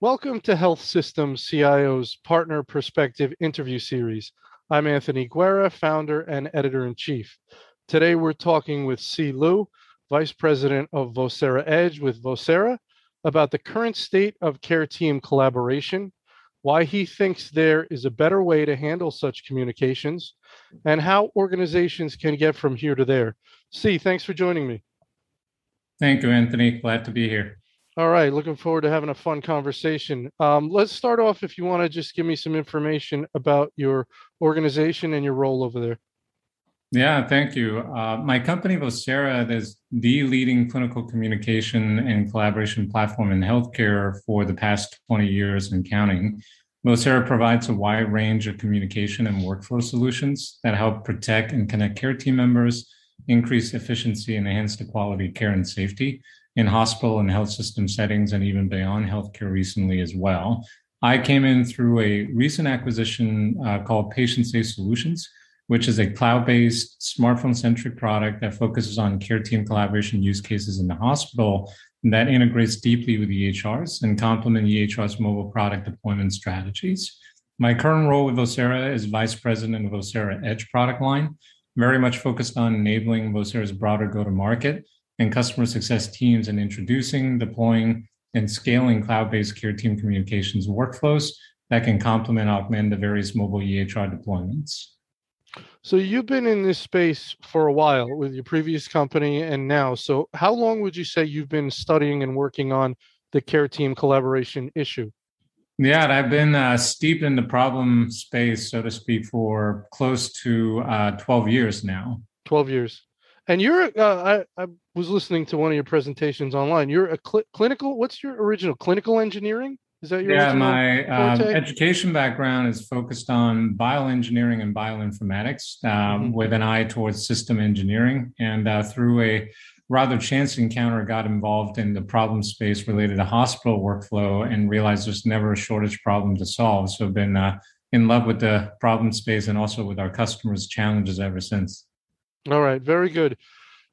Welcome to Health Systems CIO's Partner Perspective interview series. I'm Anthony Guerra, founder and editor in chief. Today we're talking with Si Luo, Vice President of Vocera Edge with Vocera, about the current state of care team collaboration, why he thinks there is a better way to handle such communications, and how organizations can get from here to there. Si, thanks for joining me. Thank you, Anthony. Glad to be here. All right, looking forward to having a fun conversation. Um, let's start off if you want to just give me some information about your organization and your role over there. Yeah, thank you. Uh, my company, Vocera, is the leading clinical communication and collaboration platform in healthcare for the past 20 years and counting. Vocera provides a wide range of communication and workflow solutions that help protect and connect care team members, increase efficiency, and enhance the quality of care and safety in hospital and health system settings and even beyond healthcare recently as well. I came in through a recent acquisition uh, called Patient Safe Solutions which is a cloud based, smartphone centric product that focuses on care team collaboration use cases in the hospital and that integrates deeply with EHRs and complement EHR's mobile product deployment strategies. My current role with Vocera is Vice President of Vocera Edge product line, very much focused on enabling Vocera's broader go to market and customer success teams in introducing, deploying, and scaling cloud based care team communications workflows that can complement augment the various mobile EHR deployments. So you've been in this space for a while with your previous company and now. So how long would you say you've been studying and working on the care team collaboration issue? Yeah, I've been uh, steeped in the problem space, so to speak, for close to uh, 12 years now. 12 years. And you're, uh, I, I was listening to one of your presentations online. You're a cl- clinical, what's your original clinical engineering? Is that your yeah? My um, education background is focused on bioengineering and bioinformatics, um, mm-hmm. with an eye towards system engineering. And uh, through a rather chance encounter, got involved in the problem space related to hospital workflow, and realized there's never a shortage problem to solve. So I've been uh, in love with the problem space and also with our customers' challenges ever since. All right, very good.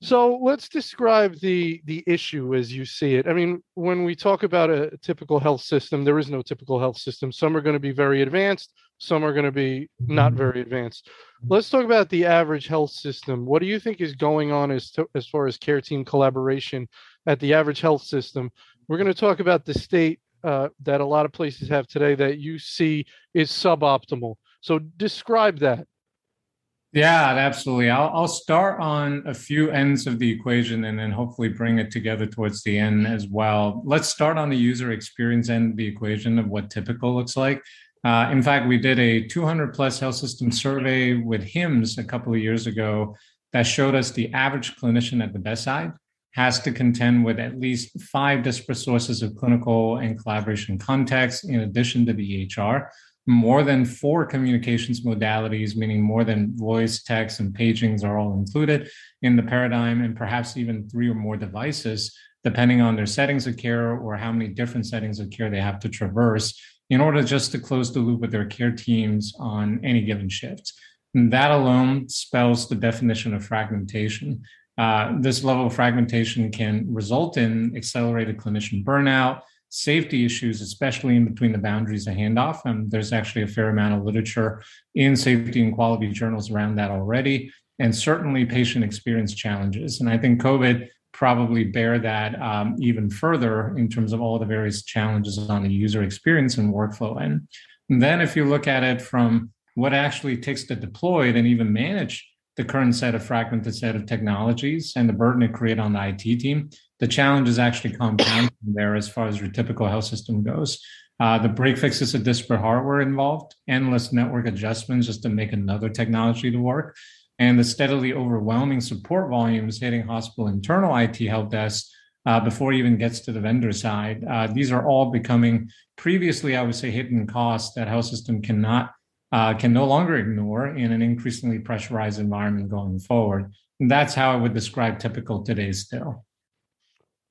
So let's describe the the issue as you see it. I mean, when we talk about a typical health system, there is no typical health system. Some are going to be very advanced, some are going to be not mm-hmm. very advanced. Let's talk about the average health system. What do you think is going on as to, as far as care team collaboration at the average health system? We're going to talk about the state uh, that a lot of places have today that you see is suboptimal. So describe that. Yeah, absolutely. I'll, I'll start on a few ends of the equation and then hopefully bring it together towards the end as well. Let's start on the user experience end of the equation of what typical looks like. Uh, in fact, we did a 200 plus health system survey with HIMSS a couple of years ago that showed us the average clinician at the bedside has to contend with at least five disparate sources of clinical and collaboration context in addition to the EHR more than four communications modalities, meaning more than voice, text, and pagings are all included in the paradigm, and perhaps even three or more devices, depending on their settings of care or how many different settings of care they have to traverse in order just to close the loop with their care teams on any given shift. And that alone spells the definition of fragmentation. Uh, this level of fragmentation can result in accelerated clinician burnout, safety issues, especially in between the boundaries of handoff. And there's actually a fair amount of literature in safety and quality journals around that already, and certainly patient experience challenges. And I think COVID probably bear that um, even further in terms of all the various challenges on the user experience and workflow. And then if you look at it from what actually takes to deploy and even manage the current set of fragmented set of technologies and the burden it create on the IT team, the challenge is actually compounding there as far as your typical health system goes. Uh, the break fixes of disparate hardware involved, endless network adjustments just to make another technology to work, and the steadily overwhelming support volumes hitting hospital internal IT help desks uh, before it even gets to the vendor side. Uh, these are all becoming previously, I would say, hidden costs that health system cannot uh, can no longer ignore in an increasingly pressurized environment going forward. And that's how I would describe typical today still.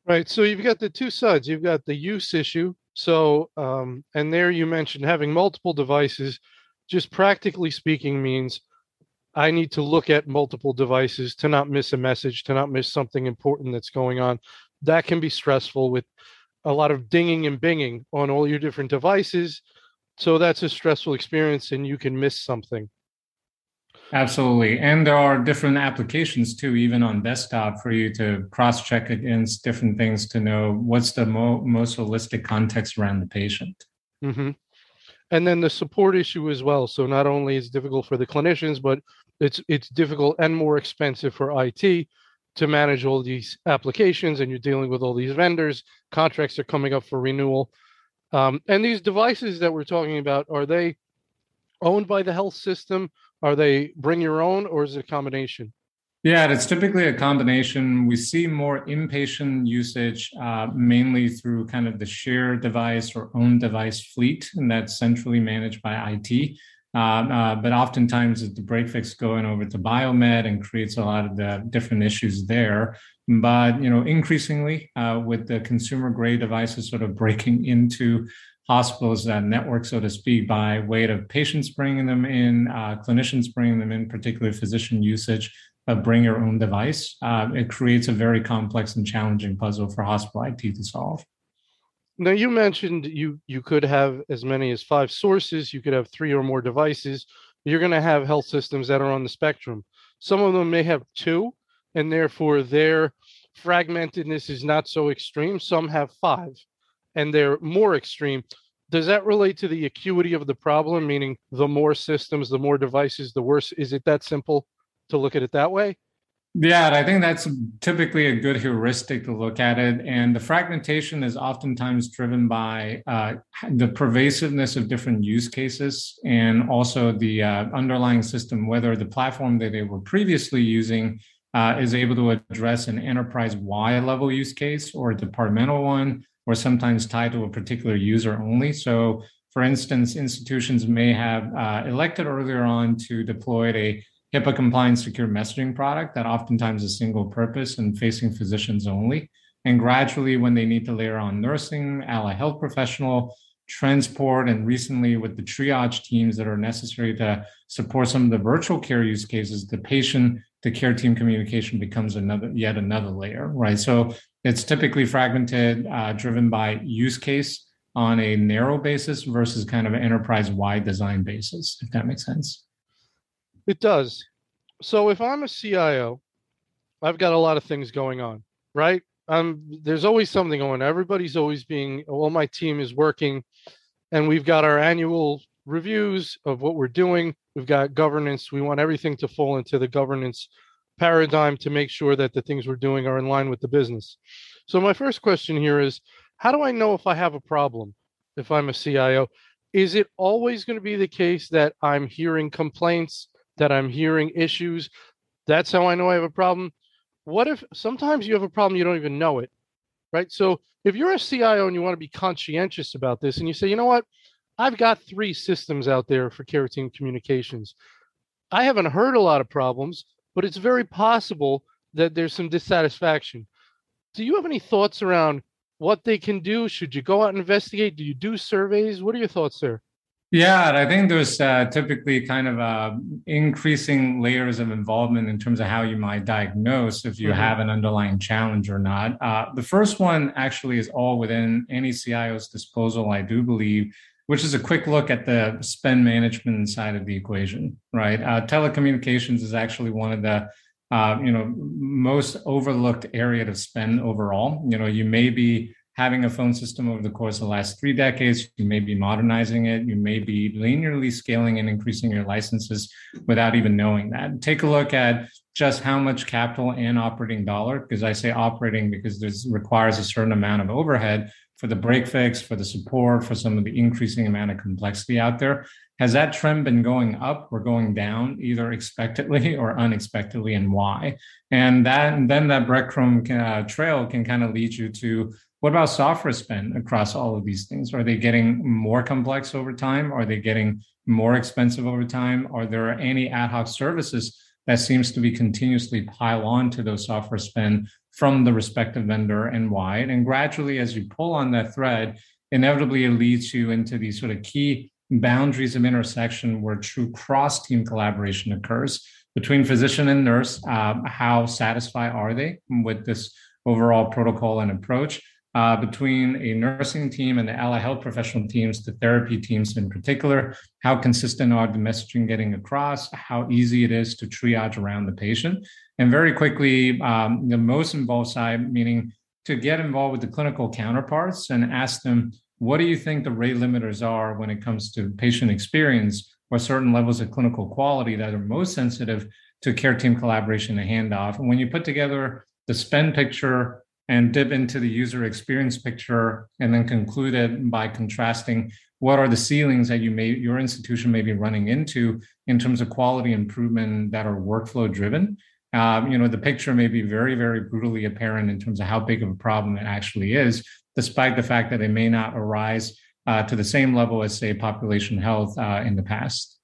Right. So you've got the two sides. You've got the use issue. So, um, and there you mentioned having multiple devices, just practically speaking, means I need to look at multiple devices to not miss a message, to not miss something important that's going on. That can be stressful with a lot of dinging and binging on all your different devices. So that's a stressful experience and you can miss something. Absolutely. And there are different applications too, even on desktop, for you to cross check against different things to know what's the mo- most holistic context around the patient. Mm-hmm. And then the support issue as well. So not only is it difficult for the clinicians, but it's it's difficult and more expensive for IT to manage all these applications, and you're dealing with all these vendors. Contracts are coming up for renewal, um, and these devices that we're talking about are they owned by the health system? Are they bring your own, or is it a combination? Yeah, it's typically a combination. We see more inpatient usage, uh, mainly through kind of the shared device or own device fleet, and that's centrally managed by IT. Uh, uh, but oftentimes the break fix going over to biomed and creates a lot of the different issues there. But you know, increasingly uh, with the consumer grade devices sort of breaking into hospitals that network, so to speak, by way of patients bringing them in, uh, clinicians bringing them in, particularly physician usage of bring your own device. Uh, it creates a very complex and challenging puzzle for hospital IT to solve. Now you mentioned you you could have as many as five sources. You could have three or more devices. You're going to have health systems that are on the spectrum. Some of them may have two, and therefore their fragmentedness is not so extreme. Some have five and they're more extreme. Does that relate to the acuity of the problem? Meaning, the more systems, the more devices, the worse. Is it that simple to look at it that way? Yeah, I think that's typically a good heuristic to look at it. And the fragmentation is oftentimes driven by uh, the pervasiveness of different use cases and also the uh, underlying system, whether the platform that they were previously using uh, is able to address an enterprise wide level use case or a departmental one or sometimes tied to a particular user only. So, for instance, institutions may have uh, elected earlier on to deploy a HIPAA compliant secure messaging product that oftentimes is single purpose and facing physicians only. And gradually, when they need to layer on nursing, allied health professional, transport, and recently with the triage teams that are necessary to support some of the virtual care use cases, the patient to care team communication becomes another yet another layer, right? So it's typically fragmented, uh, driven by use case on a narrow basis versus kind of an enterprise wide design basis, if that makes sense. It does. So if I'm a CIO, I've got a lot of things going on, right? Um, there's always something going. on. Everybody's always being. All my team is working, and we've got our annual reviews of what we're doing. We've got governance. We want everything to fall into the governance paradigm to make sure that the things we're doing are in line with the business. So my first question here is how do I know if I have a problem if I'm a CIO? Is it always going to be the case that I'm hearing complaints, that I'm hearing issues? That's how I know I have a problem. What if sometimes you have a problem you don't even know it? Right? So if you're a CIO and you want to be conscientious about this and you say, "You know what? I've got three systems out there for care communications. I haven't heard a lot of problems, but it's very possible that there's some dissatisfaction. Do you have any thoughts around what they can do? Should you go out and investigate? Do you do surveys? What are your thoughts there? Yeah, I think there's uh, typically kind of uh, increasing layers of involvement in terms of how you might diagnose if you mm-hmm. have an underlying challenge or not. Uh, the first one actually is all within any CIO's disposal, I do believe, which is a quick look at the spend management side of the equation, right? Uh, telecommunications is actually one of the uh, you know most overlooked area to spend overall. You know, you may be having a phone system over the course of the last three decades. You may be modernizing it. You may be linearly scaling and increasing your licenses without even knowing that. Take a look at just how much capital and operating dollar, because I say operating because this requires a certain amount of overhead for the break fix, for the support, for some of the increasing amount of complexity out there. Has that trend been going up or going down, either expectedly or unexpectedly, and why? And that, and then that breadcrumb uh, trail can kind of lead you to what about software spend across all of these things? Are they getting more complex over time? Are they getting more expensive over time? Are there any ad hoc services that seems to be continuously pile on to those software spend from the respective vendor and why. And gradually, as you pull on that thread, inevitably it leads you into these sort of key boundaries of intersection where true cross team collaboration occurs. between physician and nurse. Uh, how satisfied are they with this overall protocol and approach? Uh, between a nursing team and the allied health professional teams, the therapy teams in particular, how consistent are the messaging getting across, how easy it is to triage around the patient. And very quickly, um, the most involved side, meaning to get involved with the clinical counterparts and ask them, what do you think the rate limiters are when it comes to patient experience or certain levels of clinical quality that are most sensitive to care team collaboration and handoff? And when you put together the spend picture and dip into the user experience picture and then conclude it by contrasting what are the ceilings that you may your institution may be running into in terms of quality improvement that are workflow driven. Um, you know the picture may be very very brutally apparent in terms of how big of a problem it actually is despite the fact that it may not arise uh, to the same level as say population health uh, in the past.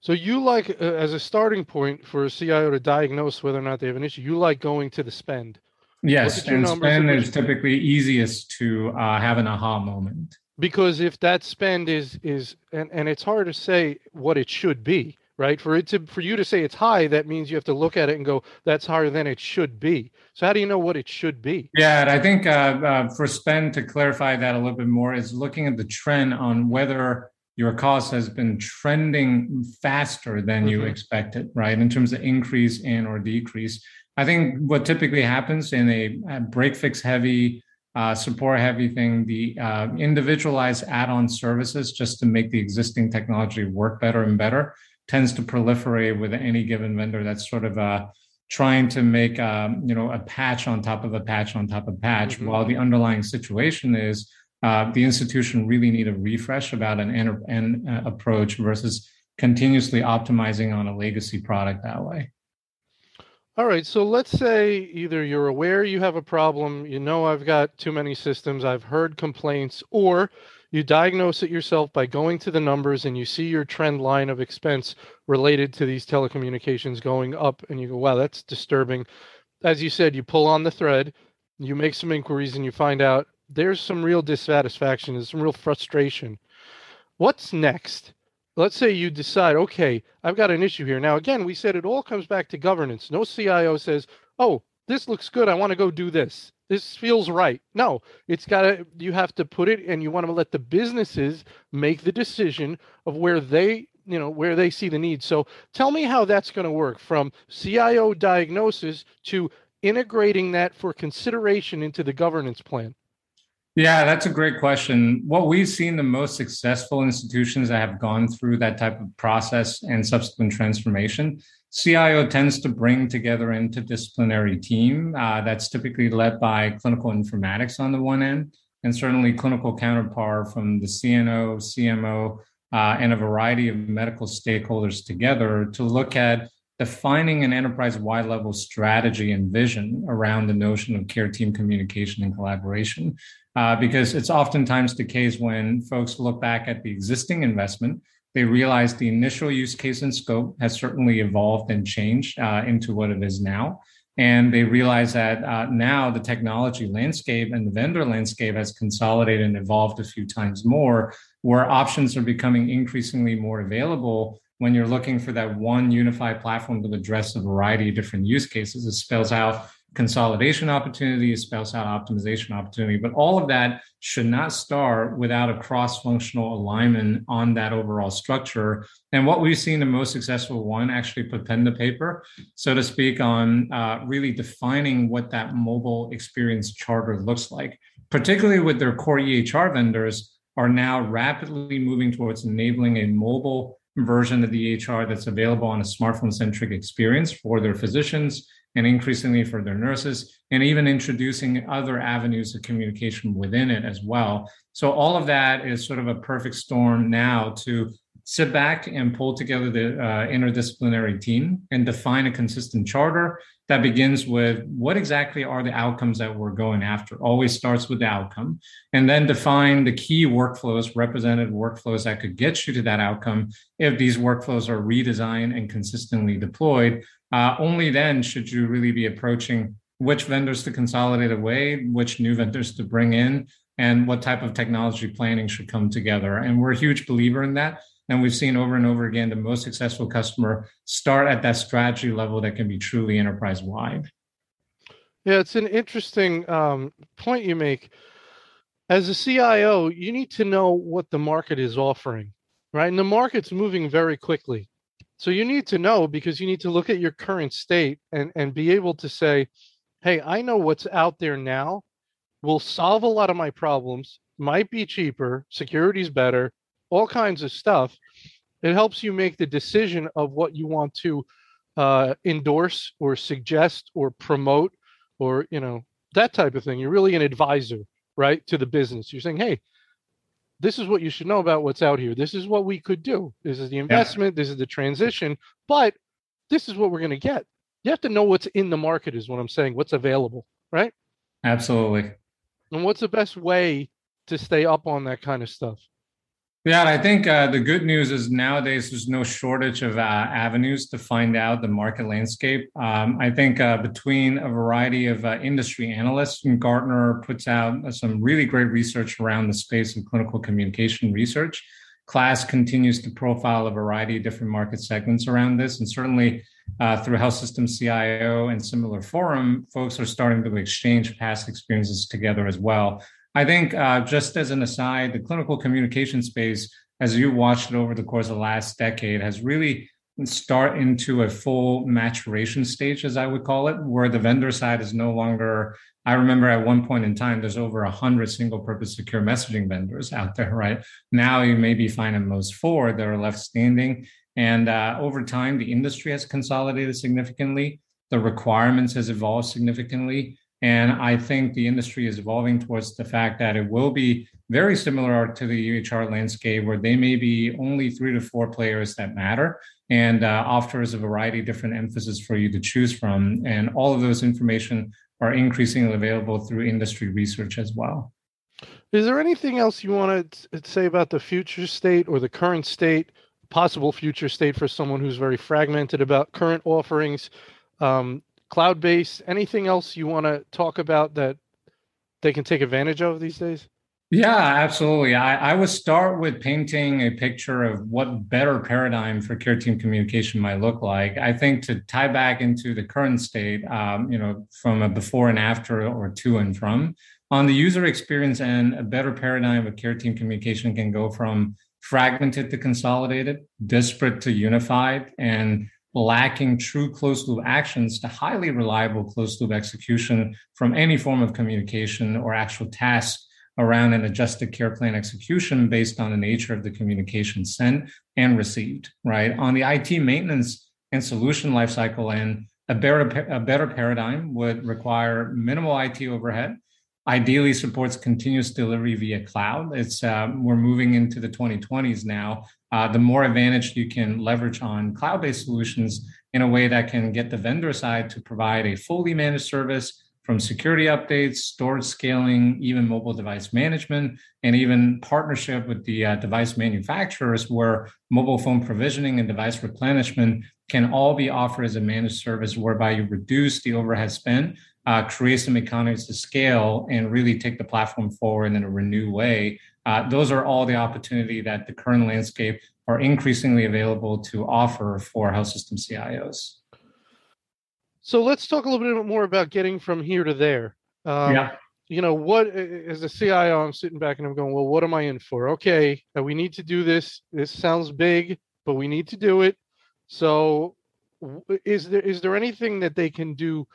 So you like uh, as a starting point for a cio to diagnose whether or not they have an issue you like going to the spend Yes, and spend is typically easiest to uh, have an aha moment. Because if that spend is is and, and it's hard to say what it should be, right? For it to for you to say it's high, that means you have to look at it and go, that's higher than it should be. So how do you know what it should be? Yeah, and I think uh, uh, for spend to clarify that a little bit more is looking at the trend on whether your cost has been trending faster than mm-hmm. you expected, right? In terms of increase in or decrease. I think what typically happens in a, break fix heavy, uh, support heavy thing, the uh, individualized add on services just to make the existing technology work better and better tends to proliferate with any given vendor that's sort of uh, trying to make um, you know a patch on top of a patch on top of a patch mm-hmm. while the underlying situation is uh, the institution really need a refresh about an end, end uh, approach versus continuously optimizing on a legacy product that way. All right, so let's say either you're aware you have a problem, you know I've got too many systems, I've heard complaints, or you diagnose it yourself by going to the numbers and you see your trend line of expense related to these telecommunications going up, and you go, wow, that's disturbing. As you said, you pull on the thread, you make some inquiries, and you find out there's some real dissatisfaction, there's some real frustration. What's next? Let's say you decide, okay, I've got an issue here. Now, again, we said it all comes back to governance. No CIO says, oh, this looks good. I want to go do this. This feels right. No, it's got to, you have to put it and you want to let the businesses make the decision of where they, you know, where they see the need. So tell me how that's going to work from CIO diagnosis to integrating that for consideration into the governance plan. Yeah, that's a great question. What we've seen the most successful institutions that have gone through that type of process and subsequent transformation, CIO tends to bring together an interdisciplinary team uh, that's typically led by clinical informatics on the one end, and certainly clinical counterpart from the CNO, CMO, uh, and a variety of medical stakeholders together to look at defining an enterprise wide level strategy and vision around the notion of care team communication and collaboration. Uh, because it's oftentimes the case when folks look back at the existing investment, they realize the initial use case and scope has certainly evolved and changed uh, into what it is now. And they realize that uh, now the technology landscape and the vendor landscape has consolidated and evolved a few times more, where options are becoming increasingly more available when you're looking for that one unified platform to address a variety of different use cases. It spells out consolidation opportunity, it spells out optimization opportunity, but all of that should not start without a cross-functional alignment on that overall structure. And what we've seen the most successful one actually put pen to paper, so to speak, on uh, really defining what that mobile experience charter looks like, particularly with their core EHR vendors are now rapidly moving towards enabling a mobile version of the EHR that's available on a smartphone centric experience for their physicians and increasingly for their nurses, and even introducing other avenues of communication within it as well. So, all of that is sort of a perfect storm now to sit back and pull together the uh, interdisciplinary team and define a consistent charter that begins with what exactly are the outcomes that we're going after always starts with the outcome and then define the key workflows represented workflows that could get you to that outcome if these workflows are redesigned and consistently deployed uh, only then should you really be approaching which vendors to consolidate away which new vendors to bring in and what type of technology planning should come together and we're a huge believer in that And we've seen over and over again the most successful customer start at that strategy level that can be truly enterprise wide. Yeah, it's an interesting um, point you make. As a CIO, you need to know what the market is offering, right? And the market's moving very quickly. So you need to know because you need to look at your current state and, and be able to say, hey, I know what's out there now will solve a lot of my problems, might be cheaper, security's better, all kinds of stuff. It helps you make the decision of what you want to uh, endorse or suggest or promote or, you know, that type of thing. You're really an advisor right to the business you're saying hey this is what you should know about what's out here. This is what we could do. This is the investment. Yeah. this is the transition. But this is what we're going to get. You have to know what's in the market is what i'm saying what's available right? Absolutely. And what's the best way to stay up on that kind of stuff yeah, I think uh, the good news is nowadays there's no shortage of uh, avenues to find out the market landscape. Um, I think uh, between a variety of uh, industry analysts, and Gartner puts out uh, some really great research around the space of clinical communication research. KLAS continues to profile a variety of different market segments around this, and certainly uh, through Health System CIO and similar forum, folks are starting to exchange past experiences together as well I think, uh, just as an aside, the clinical communication space, as you watched it over the course of the last decade, has really start into a full maturation stage, as I would call it, where the vendor side is no longer. I remember at one point in time, there's over a hundred single-purpose secure messaging vendors out there. Right now, you maybe find at most four that are left standing. And uh, over time, the industry has consolidated significantly. The requirements has evolved significantly. And I think the industry is evolving towards the fact that it will be very similar to the EHR landscape, where they may be only three to four players that matter and uh, offers a variety of different emphasis for you to choose from. And all of those information are increasingly available through industry research as well. Is there anything else you want to say about the future state or the current state, possible future state for someone who's very fragmented about current offerings? Um, cloud based anything else you want to talk about that they can take advantage of these days? Yeah absolutely. I, I would start with painting a picture of what better paradigm for care team communication might look like. I think to tie back into the current state um, you know from a before and after or to and from on the user experience and a better paradigm of care team communication can go from fragmented to consolidated disparate to unified and lacking true closed loop actions to highly reliable closed loop execution from any form of communication or actual task around an adjusted care plan execution based on the nature of the communication sent and received, right? On the IT maintenance and solution lifecycle end, a better, a better paradigm would require minimal IT overhead, ideally supports continuous delivery via cloud. It's um, we're moving into the 2020s now. Uh, the more advantage you can leverage on cloud-based solutions in a way that can get the vendor side to provide a fully managed service from security updates, storage scaling, even mobile device management, and even partnership with the uh, device manufacturers, where mobile phone provisioning and device replenishment can all be offered as a managed service, whereby you reduce the overhead spend uh, create some economies to scale and really take the platform forward in a renewed way. Uh, those are all the opportunity that the current landscape are increasingly available to offer for health system CIOs. So let's talk a little bit more about getting from here to there. Um, yeah. You know, what as a CIO, I'm sitting back and I'm going, well, what am I in for? Okay, uh, we need to do this. This sounds big, but we need to do it. So, is there is there anything that they can do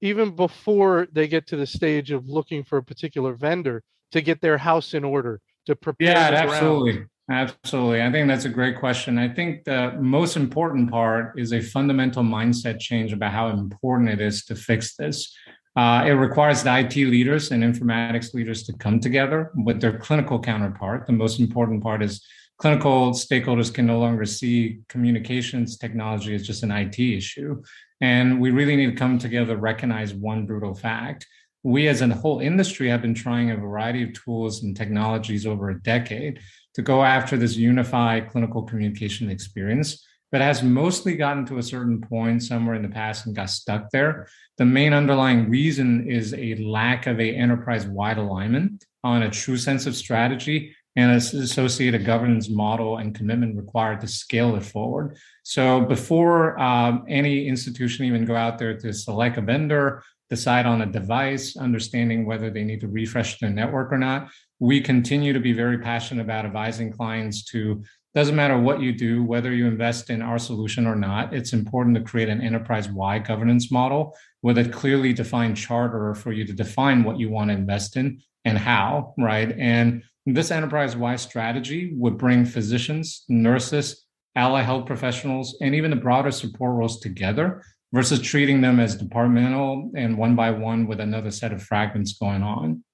even before they get to the stage of looking for a particular vendor to get their house in order to prepare yeah absolutely. Absolutely. I think that's a great question. I think the most important part is a fundamental mindset change about how important it is to fix this. Uh, it requires the IT leaders and informatics leaders to come together with their clinical counterpart. The most important part is clinical stakeholders can no longer see communications technology as just an IT issue. And we really need to come together, recognize one brutal fact. We as a whole industry have been trying a variety of tools and technologies over a decade to go after this unified clinical communication experience, but has mostly gotten to a certain point somewhere in the past and got stuck there. The main underlying reason is a lack of a enterprise-wide alignment on a true sense of strategy and it's associated governance model and commitment required to scale it forward. So before um, any institution even go out there to select a vendor, decide on a device, understanding whether they need to refresh their network or not, we continue to be very passionate about advising clients to doesn't matter what you do, whether you invest in our solution or not, it's important to create an enterprise wide governance model with a clearly defined charter for you to define what you want to invest in and how, right? And this enterprise wide strategy would bring physicians, nurses, allied health professionals, and even the broader support roles together versus treating them as departmental and one by one with another set of fragments going on.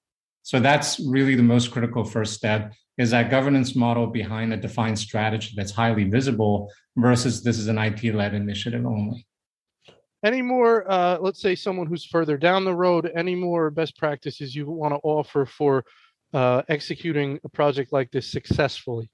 So that's really the most critical first step is that governance model behind a defined strategy that's highly visible versus this is an IT led initiative only. Any more, uh, let's say someone who's further down the road, any more best practices you want to offer for uh, executing a project like this successfully?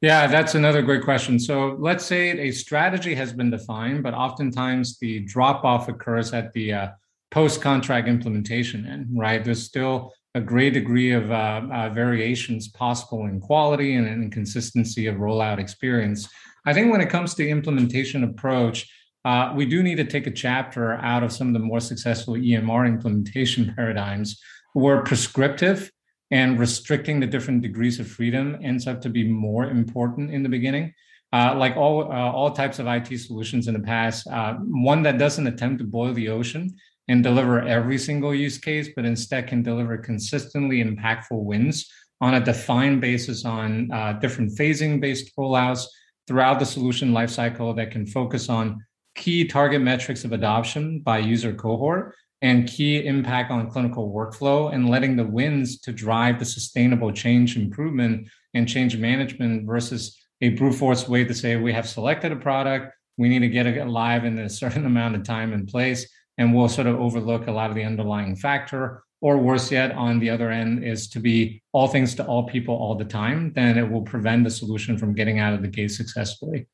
Yeah, that's another great question. So let's say a strategy has been defined, but oftentimes the drop off occurs at the uh, post contract implementation end, right? There's still a great degree of uh, uh, variations possible in quality and in consistency of rollout experience. I think when it comes to implementation approach, uh, we do need to take a chapter out of some of the more successful EMR implementation paradigms where prescriptive and restricting the different degrees of freedom ends up to be more important in the beginning. Uh, like all uh, all types of IT solutions in the past, uh, one that doesn't attempt to boil the ocean and deliver every single use case, but instead can deliver consistently impactful wins on a defined basis on uh, different phasing based rollouts throughout the solution lifecycle that can focus on key target metrics of adoption by user cohort and key impact on clinical workflow and letting the wins to drive the sustainable change improvement and change management versus a brute force way to say we have selected a product we need to get it live in a certain amount of time and place and we'll sort of overlook a lot of the underlying factor or worse yet on the other end is to be all things to all people all the time then it will prevent the solution from getting out of the gate successfully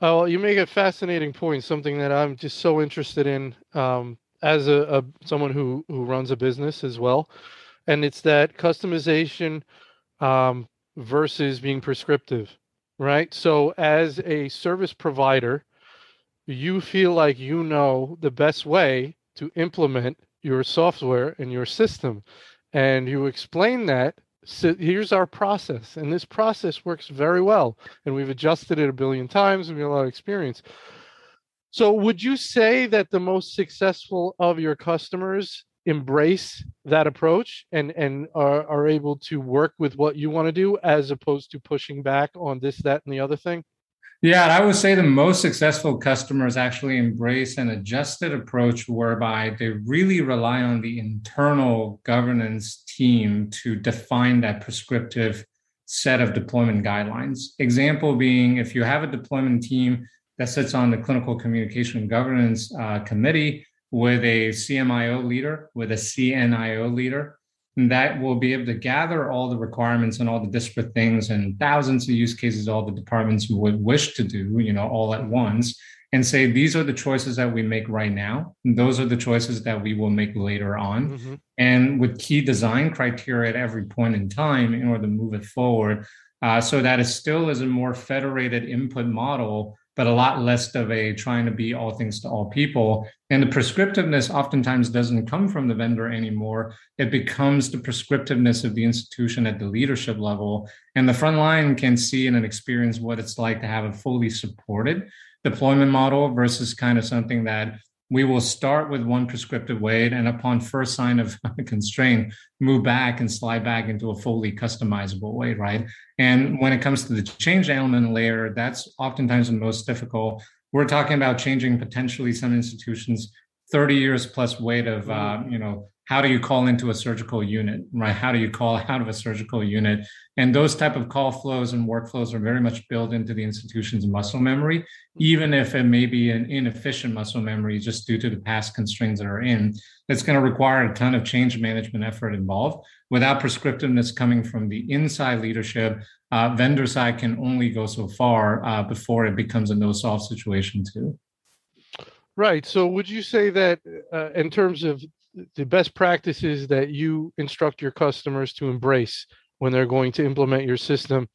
Oh, you make a fascinating point. Something that I'm just so interested in. Um, as a, a someone who who runs a business as well, and it's that customization um, versus being prescriptive, right? So as a service provider, you feel like you know the best way to implement your software and your system, and you explain that so here's our process. And this process works very well. And we've adjusted it a billion times. And we have a lot of experience so, would you say that the most successful of your customers embrace that approach and and are, are able to work with what you want to do as opposed to pushing back on this, that, and the other thing? Yeah, I would say the most successful customers actually embrace an adjusted approach whereby they really rely on the internal governance team to define that prescriptive set of deployment guidelines. Example being, if you have a deployment team that sits on the clinical communication governance uh, committee with a CMIO leader, with a CNIO leader. And that will be able to gather all the requirements and all the disparate things and thousands of use cases all the departments would wish to do, you know, all at once, and say these are the choices that we make right now. And those are the choices that we will make later on. Mm-hmm. And with key design criteria at every point in time in order to move it forward. Uh, so that it still is a more federated input model but a lot less of a trying to be all things to all people. And the prescriptiveness oftentimes doesn't come from the vendor anymore. It becomes the prescriptiveness of the institution at the leadership level. And the front line can see and experience what it's like to have a fully supported deployment model versus kind of something that we will start with one prescriptive weight and upon first sign of constraint move back and slide back into a fully customizable way right? And when it comes to the change element layer that's oftentimes the most difficult. We're talking about changing potentially some institutions 30 years plus weight of uh, you know how do you call into a surgical unit right? How do you call out of a surgical unit? And those type of call flows and workflows are very much built into the institution's muscle memory even if it may be an inefficient muscle memory just due to the past constraints that are in it's going to require a ton of change management effort involved. Without prescriptiveness coming from the inside leadership uh, vendor side can only go so far uh, before it becomes a no solve situation too. Right. So, would you say that uh, in terms of the best practices that you instruct your customers to embrace when they're going to implement your system.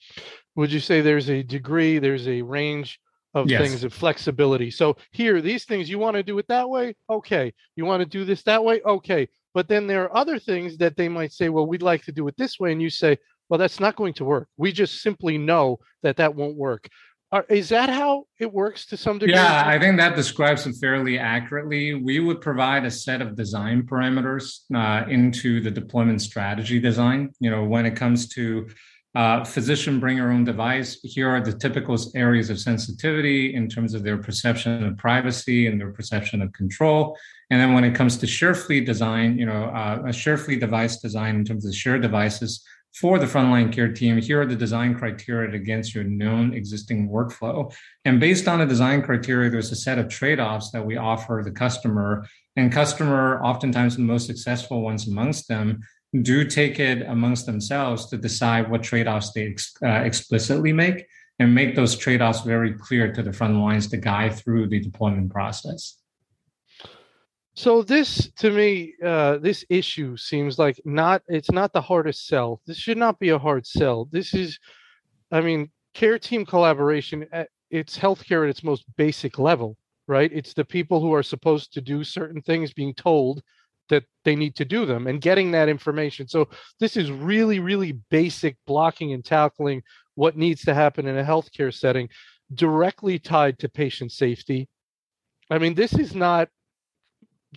Would you say there's a degree, there's a range of Yes. things of flexibility? So here, these things you want to do it that way, okay. You want to do this that way, okay. But then there are other things that they might say, well, we'd like to do it this way, and you say, well, that's not going to work. We just simply know that that won't work. Are, is that how it works to some degree? Yeah, I think that describes it fairly accurately. We would provide a set of design parameters uh, into the deployment strategy design. You know, when it comes to uh, physician bring your own device, here are the typical areas of sensitivity in terms of their perception of privacy and their perception of control. And then when it comes to share fleet design, you know, uh, a share fleet device design in terms of shared devices for the frontline care team, here are the design criteria against your known existing workflow. And based on the design criteria, there's a set of trade-offs that we offer the customer. And customer, oftentimes the most successful ones amongst them, do take it amongst themselves to decide what trade-offs they ex- uh, explicitly make and make those trade-offs very clear to the front lines to guide through the deployment process. So this, to me, uh, this issue seems like not. It's not the hardest sell. This should not be a hard sell. This is, I mean, care team collaboration. It's healthcare at its most basic level, right? It's the people who are supposed to do certain things being told that they need to do them and getting that information. So this is really, really basic blocking and tackling what needs to happen in a healthcare setting, directly tied to patient safety. I mean, this is not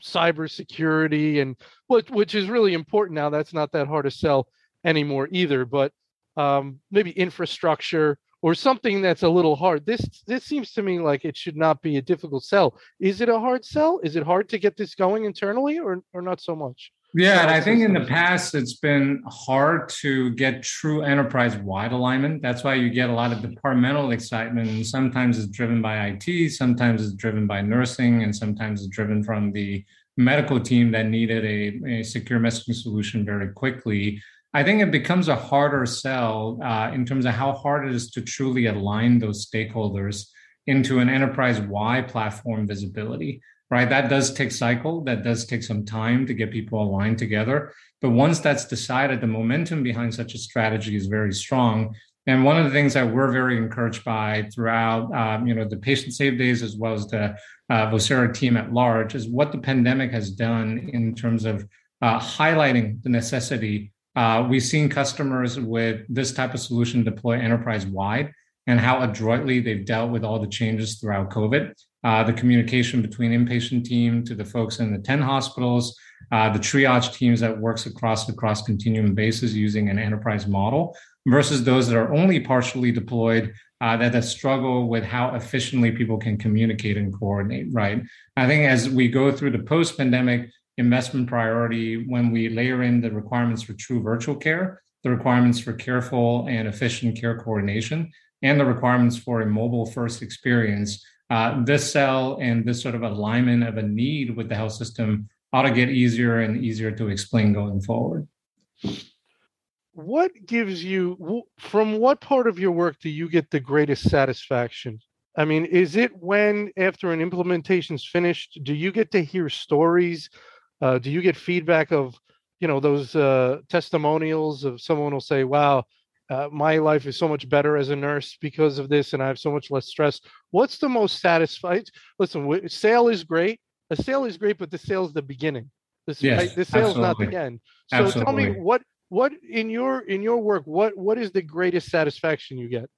cybersecurity and which which is really important now. That's not that hard to sell anymore either. But um, maybe infrastructure or something that's a little hard. This this seems to me like it should not be a difficult sell. Is it a hard sell? Is it hard to get this going internally, or or not so much? Yeah, and I think in the past it's been hard to get true enterprise-wide alignment. That's why you get a lot of departmental excitement. And sometimes it's driven by IT, sometimes it's driven by nursing, and sometimes it's driven from the medical team that needed a, a secure messaging solution very quickly. I think it becomes a harder sell uh, in terms of how hard it is to truly align those stakeholders into an enterprise-wide platform visibility right? That does take cycle. That does take some time to get people aligned together. But once that's decided, the momentum behind such a strategy is very strong. And one of the things that we're very encouraged by throughout, um, you know, the Patient Safe days as well as the uh, Vocera team at large is what the pandemic has done in terms of uh, highlighting the necessity. Uh, we've seen customers with this type of solution deploy enterprise wide and how adroitly they've dealt with all the changes throughout COVID uh, the communication between inpatient team to the folks in the 10 hospitals, uh, the triage teams that works across the cross continuum basis using an enterprise model versus those that are only partially deployed uh, that, that struggle with how efficiently people can communicate and coordinate, right? I think as we go through the post pandemic investment priority, when we layer in the requirements for true virtual care, the requirements for careful and efficient care coordination, and the requirements for a mobile first experience, uh, this sell and this sort of alignment of a need with the health system ought to get easier and easier to explain going forward. What gives you, from what part of your work do you get the greatest satisfaction? I mean, is it when after an implementation is finished, do you get to hear stories? Uh, do you get feedback of, you know, those uh, testimonials of someone will say, wow, uh, my life is so much better as a nurse because of this and i have so much less stress. What's the most satisfied listen sale is great a sale is great but the sale is the beginning. This, yes, right? the sale is not the end. So absolutely. tell me what what in your in your work what what is the greatest satisfaction you get?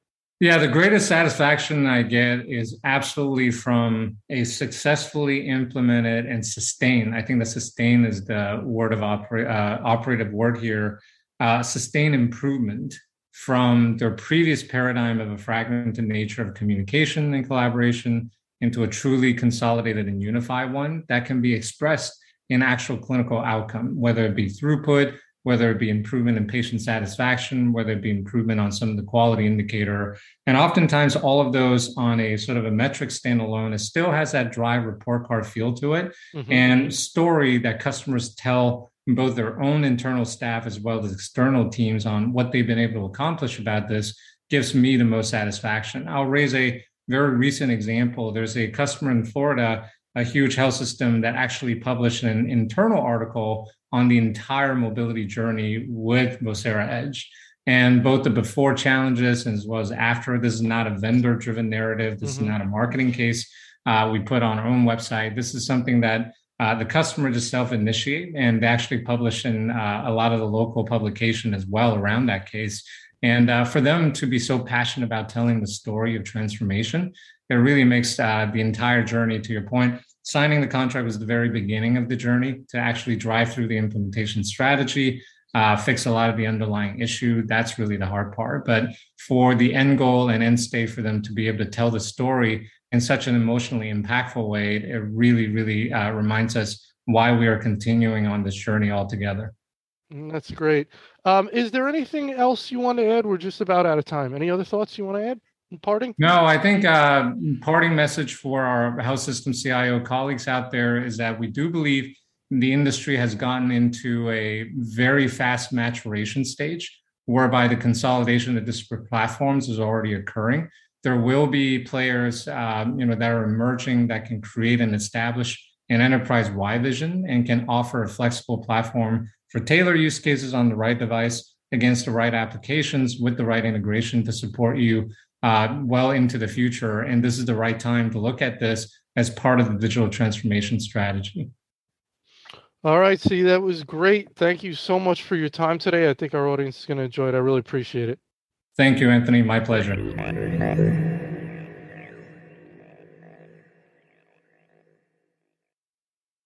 Yeah the greatest satisfaction i get is absolutely from a successfully implemented and sustained i think the sustain is the word of opera, uh, operative word here uh, sustain improvement from their previous paradigm of a fragmented nature of communication and collaboration into a truly consolidated and unified one that can be expressed in actual clinical outcome, whether it be throughput, whether it be improvement in patient satisfaction, whether it be improvement on some of the quality indicator. And oftentimes, all of those on a sort of a metric standalone, it still has that dry report card feel to it mm-hmm. and story that customers tell both their own internal staff as well as external teams on what they've been able to accomplish about this gives me the most satisfaction. I'll raise a very recent example. There's a customer in Florida, a huge health system that actually published an internal article on the entire mobility journey with Vocera Edge. and both the before challenges as well as after. This is not a vendor driven narrative. This mm-hmm. is not a marketing case. Uh, we put on our own website. This is something that uh, the customer to self initiate and actually publish in uh, a lot of the local publication as well around that case. And uh, for them to be so passionate about telling the story of transformation, it really makes uh, the entire journey, to your point, signing the contract was the very beginning of the journey to actually drive through the implementation strategy, uh, fix a lot of the underlying issue. That's really the hard part. But for the end goal and end state for them to be able to tell the story in such an emotionally impactful way, it really, really uh, reminds us why we are continuing on this journey altogether. Mm, that's great. Um, is there anything else you want to add? We're just about out of time. Any other thoughts you want to add? Parting? No, I think uh, parting message for our health system CIO colleagues out there is that we do believe the industry has gotten into a very fast maturation stage whereby the consolidation of disparate platforms is already occurring. There will be players, um, you know, that are emerging that can create and establish an enterprise-wide vision and can offer a flexible platform for tailor use cases on the right device against the right applications with the right integration to support you uh, well into the future. And this is the right time to look at this as part of the digital transformation strategy. All right, Si, that was great. Thank you so much for your time today. I think our audience is going to enjoy it. I really appreciate it. Thank you, Anthony. My pleasure.